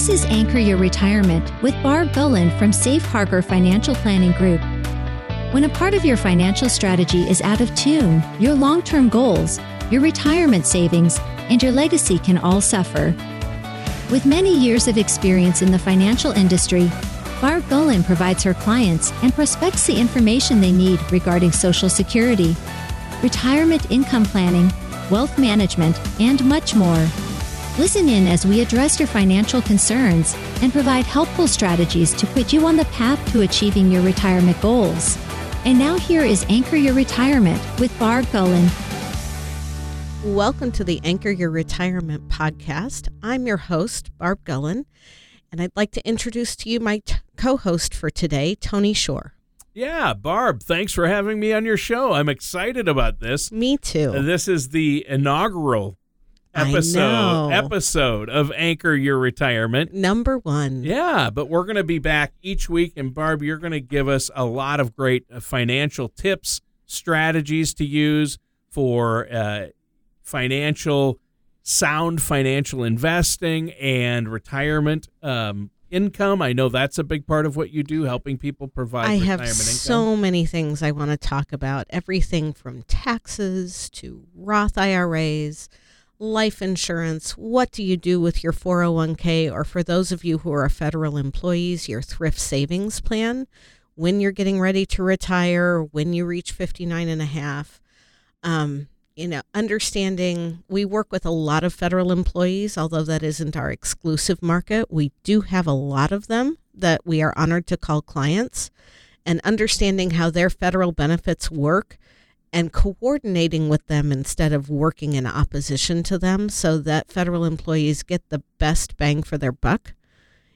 This is Anchor Your Retirement with Barb Gullen from Safe Harbor Financial Planning Group. When a part of your financial strategy is out of tune, your long term goals, your retirement savings, and your legacy can all suffer. With many years of experience in the financial industry, Barb Gullen provides her clients and prospects the information they need regarding Social Security, retirement income planning, wealth management, and much more. Listen in as we address your financial concerns and provide helpful strategies to put you on the path to achieving your retirement goals. And now here is Anchor Your Retirement with Barb Gullen. Welcome to the Anchor Your Retirement podcast. I'm your host, Barb Gullen, and I'd like to introduce to you my t- co host for today, Tony Shore. Yeah, Barb, thanks for having me on your show. I'm excited about this. Me too. This is the inaugural I episode episode of Anchor Your Retirement. Number one. Yeah, but we're going to be back each week and Barb, you're going to give us a lot of great uh, financial tips, strategies to use for uh, financial sound financial investing and retirement um, income. I know that's a big part of what you do, helping people provide I retirement have income. so many things I want to talk about everything from taxes to Roth IRAs, life insurance. What do you do with your 401k? Or for those of you who are federal employees, your thrift savings plan when you're getting ready to retire, when you reach 59 and a half. Um, you know, understanding we work with a lot of federal employees, although that isn't our exclusive market. We do have a lot of them that we are honored to call clients, and understanding how their federal benefits work and coordinating with them instead of working in opposition to them so that federal employees get the best bang for their buck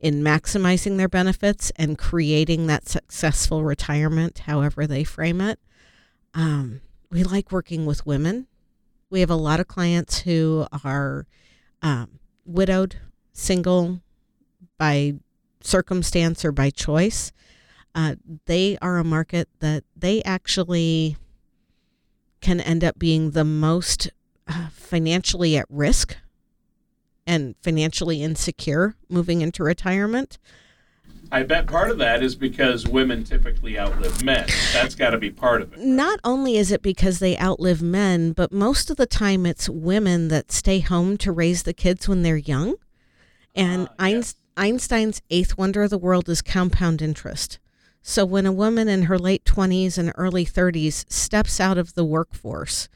in maximizing their benefits and creating that successful retirement, however they frame it. Um, we like working with women. We have a lot of clients who are um, widowed, single by circumstance or by choice. Uh, they are a market that they actually can end up being the most uh, financially at risk and financially insecure moving into retirement. I bet part of that is because women typically outlive men. That's got to be part of it. Not only is it because they outlive men, but most of the time it's women that stay home to raise the kids when they're young. And Ah, Einst- yes. Einstein's eighth wonder of the world is compound interest. So when a woman in her late 20s and early 30s steps out of the workforce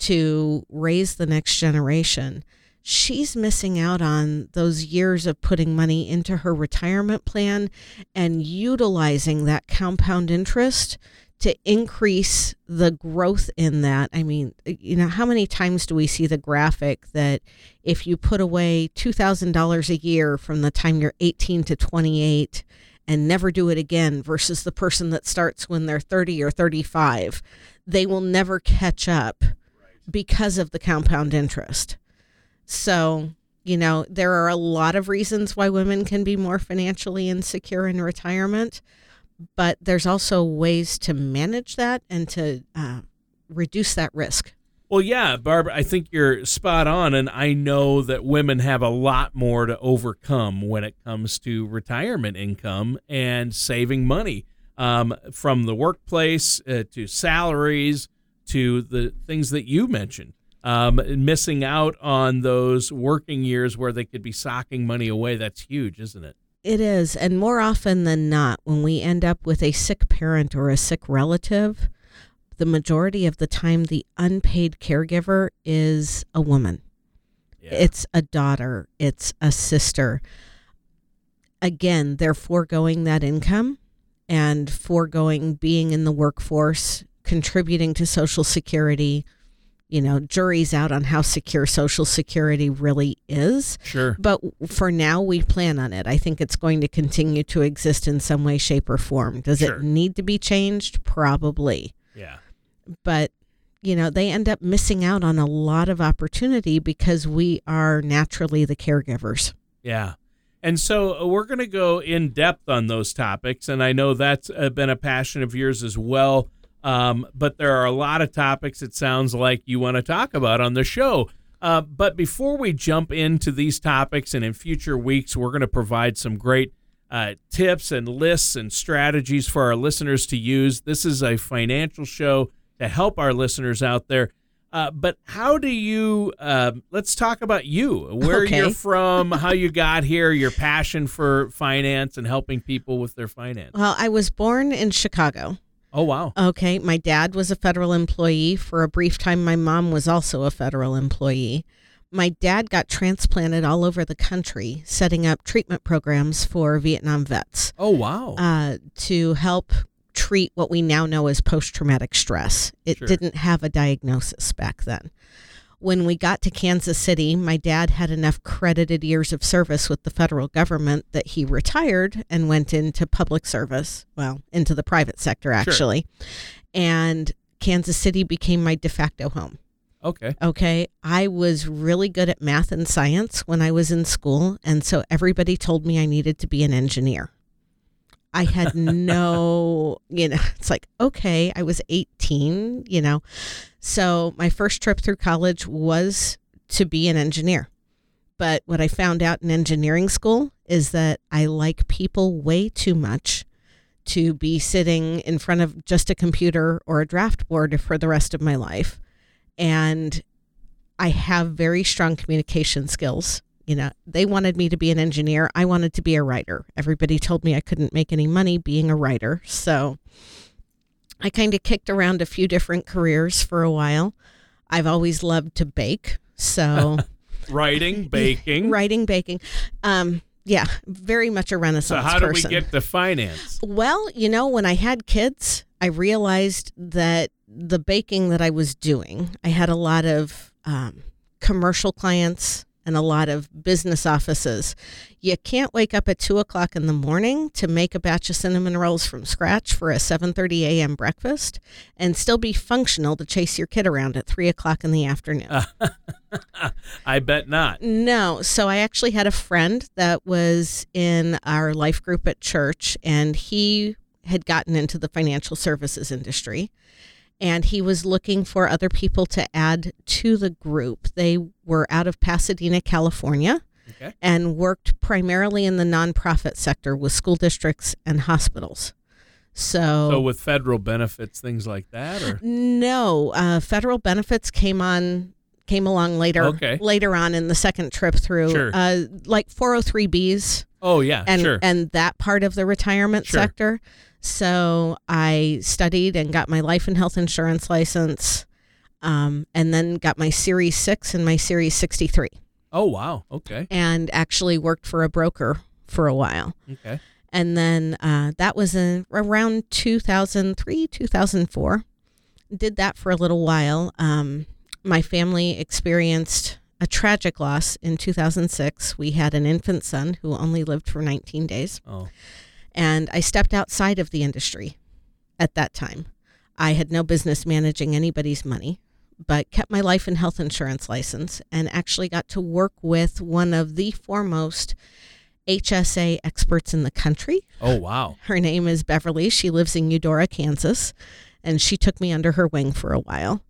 to raise the next generation, she's missing out on those years of putting money into her retirement plan and utilizing that compound interest to increase the growth in that. I mean, you know, how many times do we see the graphic that if you put away $2,000 a year from the time you're 18 to 28 and never do it again versus the person that starts when they're 30 or 35, they will never catch up because of the compound interest. So, you know, there are a lot of reasons why women can be more financially insecure in retirement, but there's also ways to manage that and to uh, reduce that risk. Well, yeah, Barbara, I think you're spot on. And I know that women have a lot more to overcome when it comes to retirement income and saving money um, from the workplace uh, to salaries to the things that you mentioned. Um, missing out on those working years where they could be socking money away. That's huge, isn't it? It is. And more often than not, when we end up with a sick parent or a sick relative, the majority of the time, the unpaid caregiver is a woman. Yeah. It's a daughter, it's a sister. Again, they're foregoing that income and foregoing being in the workforce, contributing to Social Security. You know, jury's out on how secure Social Security really is. sure. But for now, we plan on it. I think it's going to continue to exist in some way, shape, or form. Does Sure. it need to be changed? Probably. Yeah. But, you know, they end up missing out on a lot of opportunity because we are naturally the caregivers. Yeah. And so uh, we're going to go in depth on those topics. And I know that's been a passion of yours as well. Um, but there are a lot of topics it sounds like you want to talk about on the show. Uh, but before we jump into these topics, and in future weeks, we're going to provide some great uh, tips and lists and strategies for our listeners to use. This is a financial show to help our listeners out there. Uh, but how do you? Uh, let's talk about you. Where Okay. you're from, how you got here, your passion for finance and helping people with their finance. Well, I was born in Chicago. Oh wow! Okay. My dad was a federal employee. For a brief time, my mom was also a federal employee. My dad got transplanted all over the country, setting up treatment programs for Vietnam vets Oh wow! uh, to help treat what we now know as post traumatic stress. It Sure. didn't have a diagnosis back then. When we got to Kansas City, my dad had enough credited years of service with the federal government that he retired and went into public service, well, into the private sector actually. And Kansas City became my de facto home. okay. Okay. I was really good at math and science when I was in school. And so everybody told me I needed to be an engineer. I had no, you know, it's like, okay, I was 18, you know. So my first trip through college was to be an engineer. But what I found out in engineering school is that I like people way too much to be sitting in front of just a computer or a draft board for the rest of my life and I have very strong communication skills. You know, they wanted me to be an engineer. I wanted to be a writer. Everybody told me I couldn't make any money being a writer. So I kind of kicked around a few different careers for a while. I've always loved to bake. So Writing, baking. writing, baking. Um, yeah, very much a renaissance. So how do we get to finance? Well, you know, when I had kids, I realized that the baking that I was doing, I had a lot of um, commercial clients and a lot of business offices. You can't wake up at two o'clock in the morning to make a batch of cinnamon rolls from scratch for a 7:30 a.m. breakfast and still be functional to chase your kid around at three o'clock in the afternoon. I bet not. No. So I actually had a friend that was in our life group at church, and he had gotten into the financial services industry. And he was looking for other people to add to the group. They were out of Pasadena, California, Okay. and worked primarily in the nonprofit sector with school districts and hospitals. So, So with federal benefits, things like that, or no, uh, federal benefits came on came along later Okay. later on in the second trip through Sure. uh, like 403bs oh yeah, and sure. and that part of the retirement Sure. sector so i studied and got my life and health insurance license um, and then got my series 6 and my series 63 oh wow. Okay. and actually worked for a broker for a while Okay. and then uh, that was in around 2003 2004 did that for a little while um, my family experienced a tragic loss in 2006 we had an infant son who only lived for 19 days Oh. And i stepped outside of the industry at that time i had no business managing anybody's money but kept my life and health insurance license and actually got to work with one of the foremost HSA experts in the country. Oh wow. Her name is Beverly. She lives in Eudora, Kansas, and she took me under her wing for a while.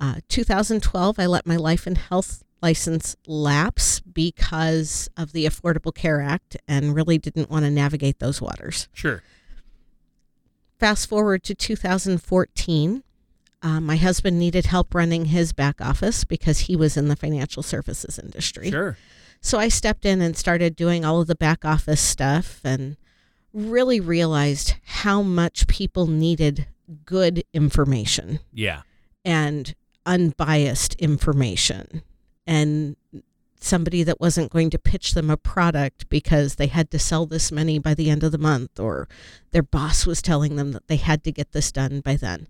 Uh, 2012, I let my life and health license lapse because of the Affordable Care Act and really didn't want to navigate those waters. Sure. Fast forward to 2014. Uh, my husband needed help running his back office because he was in the financial services industry. Sure. So I stepped in and started doing all of the back office stuff and really realized how much people needed good information Yeah. and unbiased information and somebody that wasn't going to pitch them a product because they had to sell this many by the end of the month or their boss was telling them that they had to get this done by then.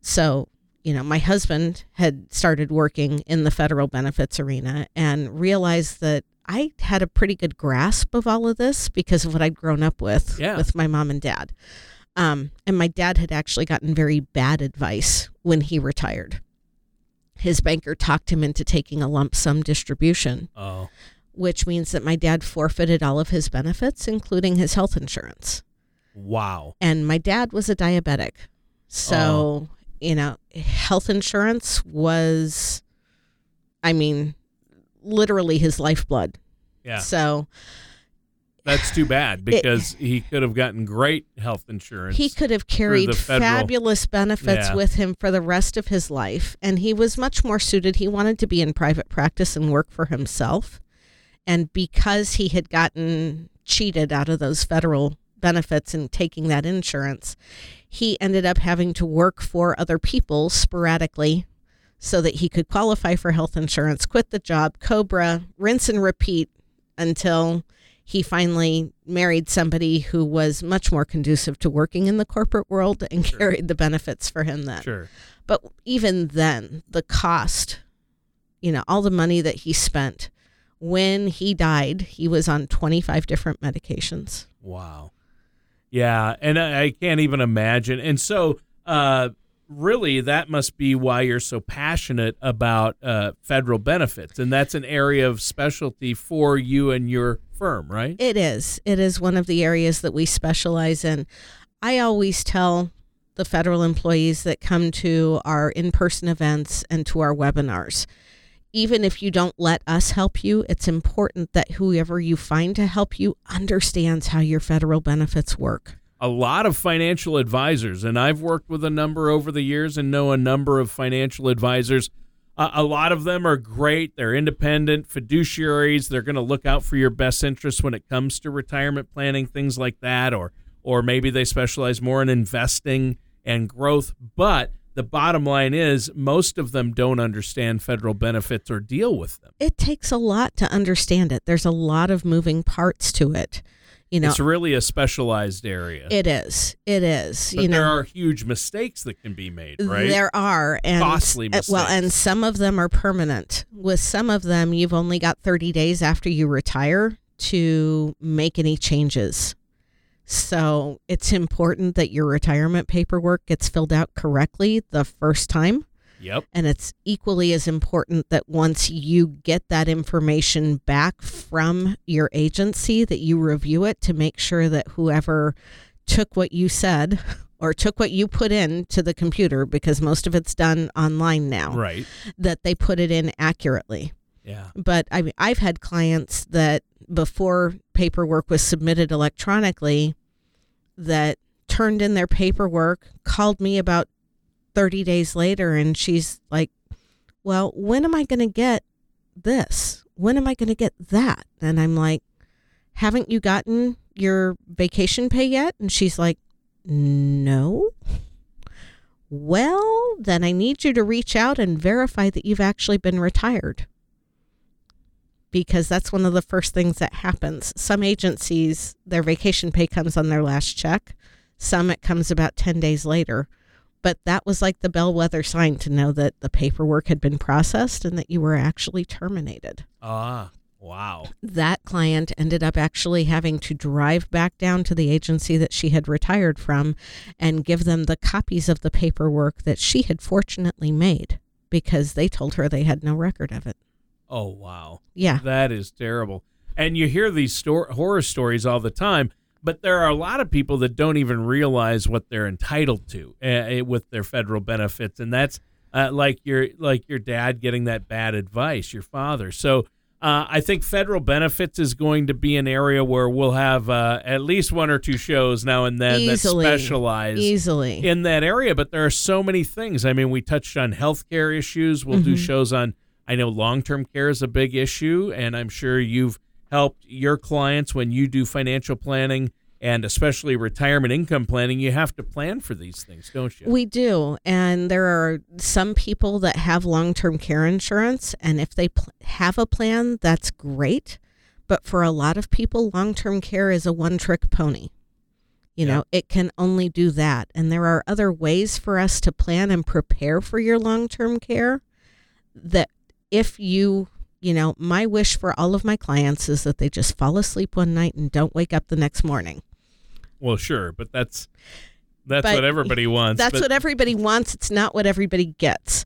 So, you know, my husband had started working in the federal benefits arena and realized that I had a pretty good grasp of all of this because of what I'd grown up with Yeah. with my mom and dad. Um, and my dad had actually gotten very bad advice when he retired. His banker talked him into taking a lump sum distribution, Oh. which means that my dad forfeited all of his benefits, including his health insurance. Wow. And my dad was a diabetic. So, oh. you know, health insurance was I mean, literally his lifeblood. Yeah. So That's too bad because he could have gotten great health insurance. he could have carried federal- fabulous benefits Yeah. with him for the rest of his life. And he was much more suited. He wanted to be in private practice and work for himself. And because he had gotten cheated out of those federal benefits and taking that insurance, he ended up having to work for other people sporadically so that he could qualify for health insurance, quit the job, Cobra, rinse and repeat until he finally married somebody who was much more conducive to working in the corporate world and carried the benefits for him then. Sure. But even then, the cost, you know, all the money that he spent when he died, he was on 25 different medications. Wow. Yeah, and I, I can't even imagine. And so, uh, really, that must be why you're so passionate about uh, federal benefits, and that's an area of specialty for you and your firm, right? It is. It is one of the areas that we specialize in. I always tell the federal employees that come to our in person events and to our webinars even if you don't let us help you, it's important that whoever you find to help you understands how your federal benefits work. A lot of financial advisors, and I've worked with a number over the years and know a number of financial advisors. Uh, a lot of them are great. They're independent fiduciaries. They're going to look out for your best interests when it comes to retirement planning, things like that, or or maybe they specialize more in investing and growth. But the bottom line is, most of them don't understand federal benefits or deal with them. It takes a lot to understand it. There's a lot of moving parts to it. You know, it's really a specialized area. it is. It is. but you know, there are huge mistakes that can be made, right? There are and Costly uh, well, and some of them are permanent. With some of them, you've only got 30 days after you retire to make any changes. So it's important that your retirement paperwork gets filled out correctly the first time. Yep. And it's equally as important that once you get that information back from your agency that you review it to make sure that whoever took what you said or took what you put in to the computer because most of it's done online now Right. that they put it in accurately. Yeah. But I mean I've had clients that before paperwork was submitted electronically that turned in their paperwork, called me about 30 days later and she's like, "Well, when am I going to get this? When am I going to get that?" And I'm like, "Haven't you gotten your vacation pay yet?" And she's like, "No." Well, then I need you to reach out and verify that you've actually been retired. Because that's one of the first things that happens. Some agencies, their vacation pay comes on their last check. Some it comes about 10 days later. But that was like the bellwether sign to know that the paperwork had been processed and that you were actually terminated. Ah. Wow. That client ended up actually having to drive back down to the agency that she had retired from and give them the copies of the paperwork that she had fortunately made because they told her they had no record of it. Oh wow. Yeah. That is terrible. And you hear these sto- horror stories all the time, but there are a lot of people that don't even realize what they're entitled to uh, with their federal benefits, and that's uh, like your like your dad getting that bad advice, your father. So. Uh, I think federal benefits is going to be an area where we'll have uh, at least one or two shows now and then Easily. that specialize Easily. in that area. But there are so many things. I mean, we touched on healthcare issues. We'll do Mhm. shows on. I know long term care is a big issue, and I'm sure you've helped your clients when you do financial planning and especially retirement income planning. You have to plan for these things, don't you? We do. And there are some people that have long term care insurance. And if they pl- have a plan, that's great. But for a lot of people, long term care is a one trick pony. You Yeah. know, it can only do that. And there are other ways for us to plan and prepare for your long term care that if you, you know, my wish for all of my clients is that they just fall asleep one night and don't wake up the next morning. well, sure, but that's that's But what everybody wants. That's but- what everybody wants. It's not what everybody gets.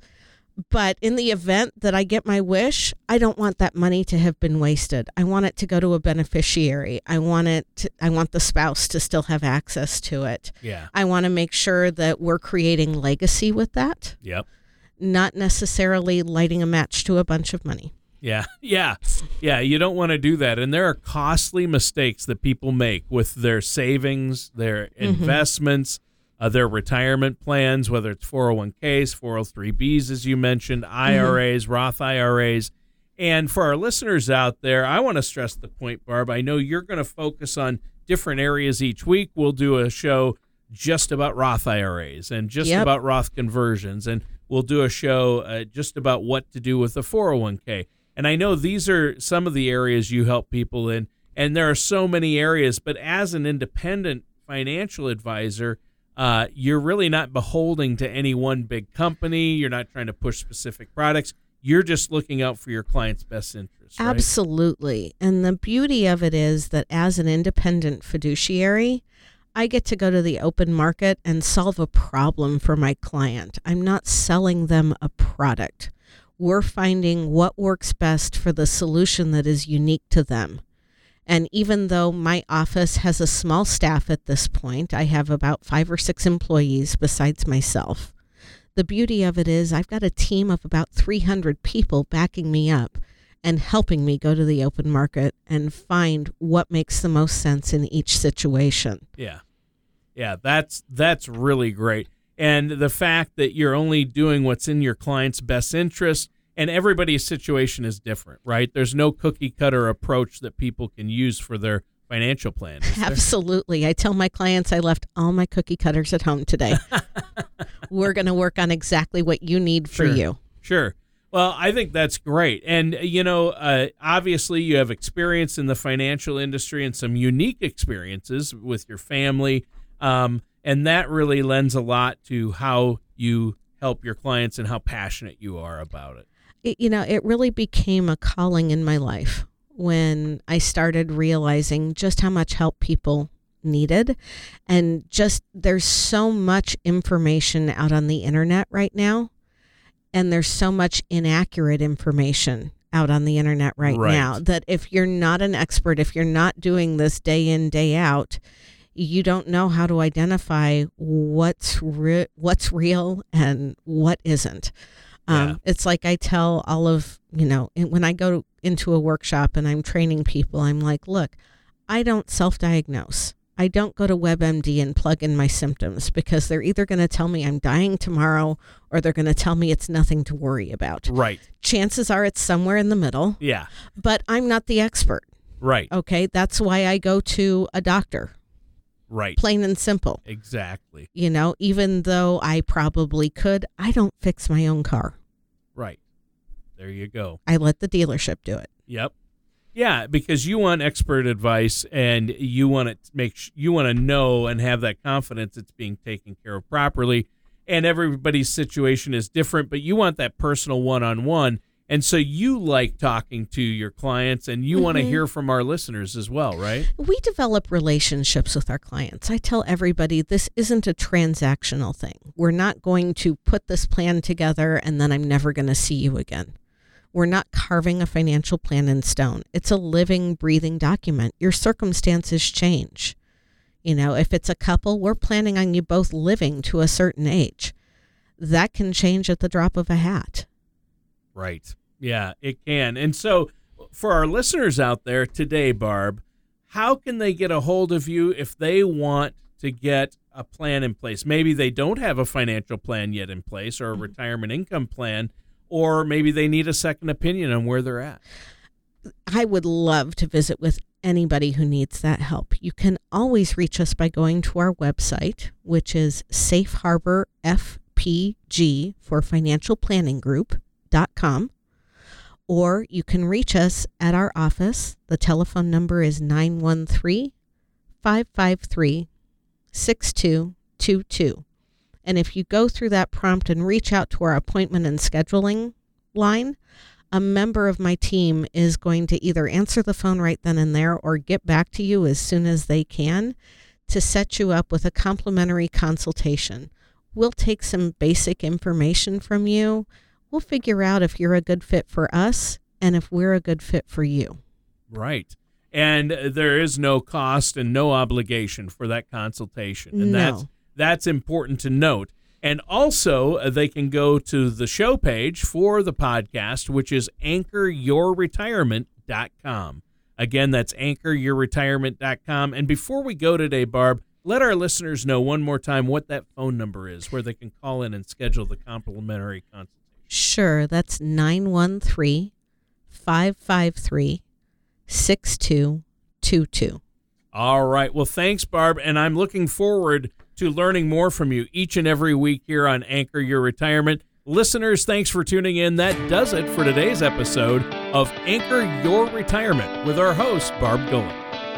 But in the event that I get my wish, I don't want that money to have been wasted. I want it to go to a beneficiary. I want it to, I want the spouse to still have access to it. yeah. I want to make sure that we're creating legacy with that. Yep. not necessarily lighting a match to a bunch of money. Yeah, yeah, yeah. You don't want to do that. And there are costly mistakes that people make with their savings, their Mm-hmm. investments, uh, their retirement plans, whether it's 401ks, 403bs, as you mentioned, IRAs, Roth IRAs. And for our listeners out there, I want to stress the point, Barb. I know you're going to focus on different areas each week. We'll do a show just about Roth IRAs and just Yep. about Roth conversions. And we'll do a show uh, just about what to do with the 401k. And I know these are some of the areas you help people in, and there are so many areas. But as an independent financial advisor, uh, you're really not beholding to any one big company. You're not trying to push specific products. You're just looking out for your client's best interest. Right? Absolutely. And the beauty of it is that as an independent fiduciary, I get to go to the open market and solve a problem for my client. I'm not selling them a product. We're finding what works best for the solution that is unique to them. And even though my office has a small staff at this point, I have about five or six employees besides myself. The beauty of it is, I've got a team of about 300 people backing me up and helping me go to the open market and find what makes the most sense in each situation. Yeah. Yeah, that's that's really great. And the fact that you're only doing what's in your client's best interest and everybody's situation is different, right? There's no cookie cutter approach that people can use for their financial plan. Absolutely. I tell my clients I left all my cookie cutters at home today. We're going to work on exactly what you need for Sure. you. Sure. Well, I think that's great. And, uh, you know, uh, obviously you have experience in the financial industry and some unique experiences with your family. Um, and that really lends a lot to how you help your clients and how passionate you are about it. it, you know, it really became a calling in my life when I started realizing just how much help people needed. And just there's so much information out on the internet right now. And there's so much inaccurate information out on the internet right, Right. now that if you're not an expert, if you're not doing this day in, day out, you don't know how to identify what's re- what's real and what isn't. Um, Yeah. It's like I tell all of, you know, when I go into a workshop and I'm training people, I'm like, look, I don't self diagnose. I don't go to WebMD and plug in my symptoms because they're either going to tell me I'm dying tomorrow or they're going to tell me it's nothing to worry about. Right. Chances are it's somewhere in the middle, Yeah. but I'm not the expert. Right. Okay. That's why I go to a doctor, Right. plain and simple. Exactly. You know, even though I probably could, I don't fix my own car. Right. There you go. I let the dealership do it. Yep. Yeah, because you want expert advice and you want to make sh- you want to know and have that confidence it's being taken care of properly. And everybody's situation is different, but you want that personal one-on-one. And so you like talking to your clients and you want to mm-hmm. hear from our listeners as well, right? We develop relationships with our clients. I tell everybody this isn't a transactional thing. We're not going to put this plan together and then I'm never going to see you again. We're not carving a financial plan in stone. It's a living, breathing document. Your circumstances change. You know, if it's a couple, we're planning on you both living to a certain age. That can change at the drop of a hat. Right. Yeah, it can. And so for our listeners out there today, Barb, how can they get a hold of you if they want to get a plan in place? Maybe they don't have a financial plan yet in place or a mm-hmm. retirement income plan, or maybe they need a second opinion on where they're at. I would love to visit with anybody who needs that help. You can always reach us by going to our website, which is Safe Harbor FPG for Financial Planning Group.com. Or you can reach us at our office. The telephone number is 913 553 6222. And if you go through that prompt and reach out to our appointment and scheduling line, a member of my team is going to either answer the phone right then and there or get back to you as soon as they can to set you up with a complimentary consultation. We'll take some basic information from you. We'll figure out if you're a good fit for us and if we're a good fit for you. Right. And there is no cost and no obligation for that consultation. And No. that's that's important to note. And also, uh, they can go to the show page for the podcast, which is anchoryourretirement.com. Again, that's anchoryourretirement.com. And before we go today, Barb, let our listeners know one more time what that phone number is where they can call in and schedule the complimentary consultation. Sure, that's 913 553 6222. All right. Well, thanks, Barb. And I'm looking forward to learning more from you each and every week here on Anchor Your Retirement. Listeners, thanks for tuning in. That does it for today's episode of Anchor Your Retirement with our host, Barb Gullen.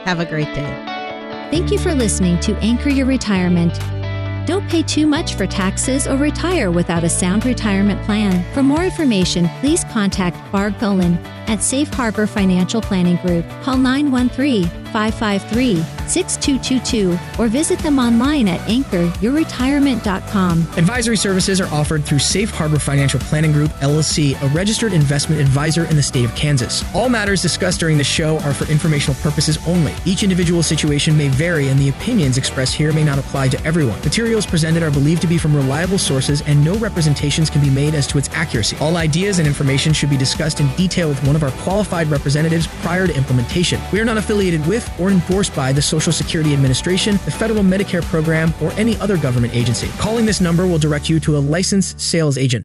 Have a great day. Thank you for listening to Anchor Your Retirement. Don't pay too much for taxes or retire without a sound retirement plan. For more information, please contact Barb Gullen at Safe Harbor Financial Planning Group. Call 913 553 6222 or visit them online at anchoryourretirement.com. Advisory services are offered through Safe Harbor Financial Planning Group, LLC, a registered investment advisor in the state of Kansas. All matters discussed during the show are for informational purposes only. Each individual situation may vary, and the opinions expressed here may not apply to everyone. Materials presented are believed to be from reliable sources, and no representations can be made as to its accuracy. All ideas and information should be discussed in detail with one of our qualified representatives prior to implementation. We are not affiliated with or endorsed by the Social Security Administration, the Federal Medicare Program, or any other government agency. Calling this number will direct you to a licensed sales agent.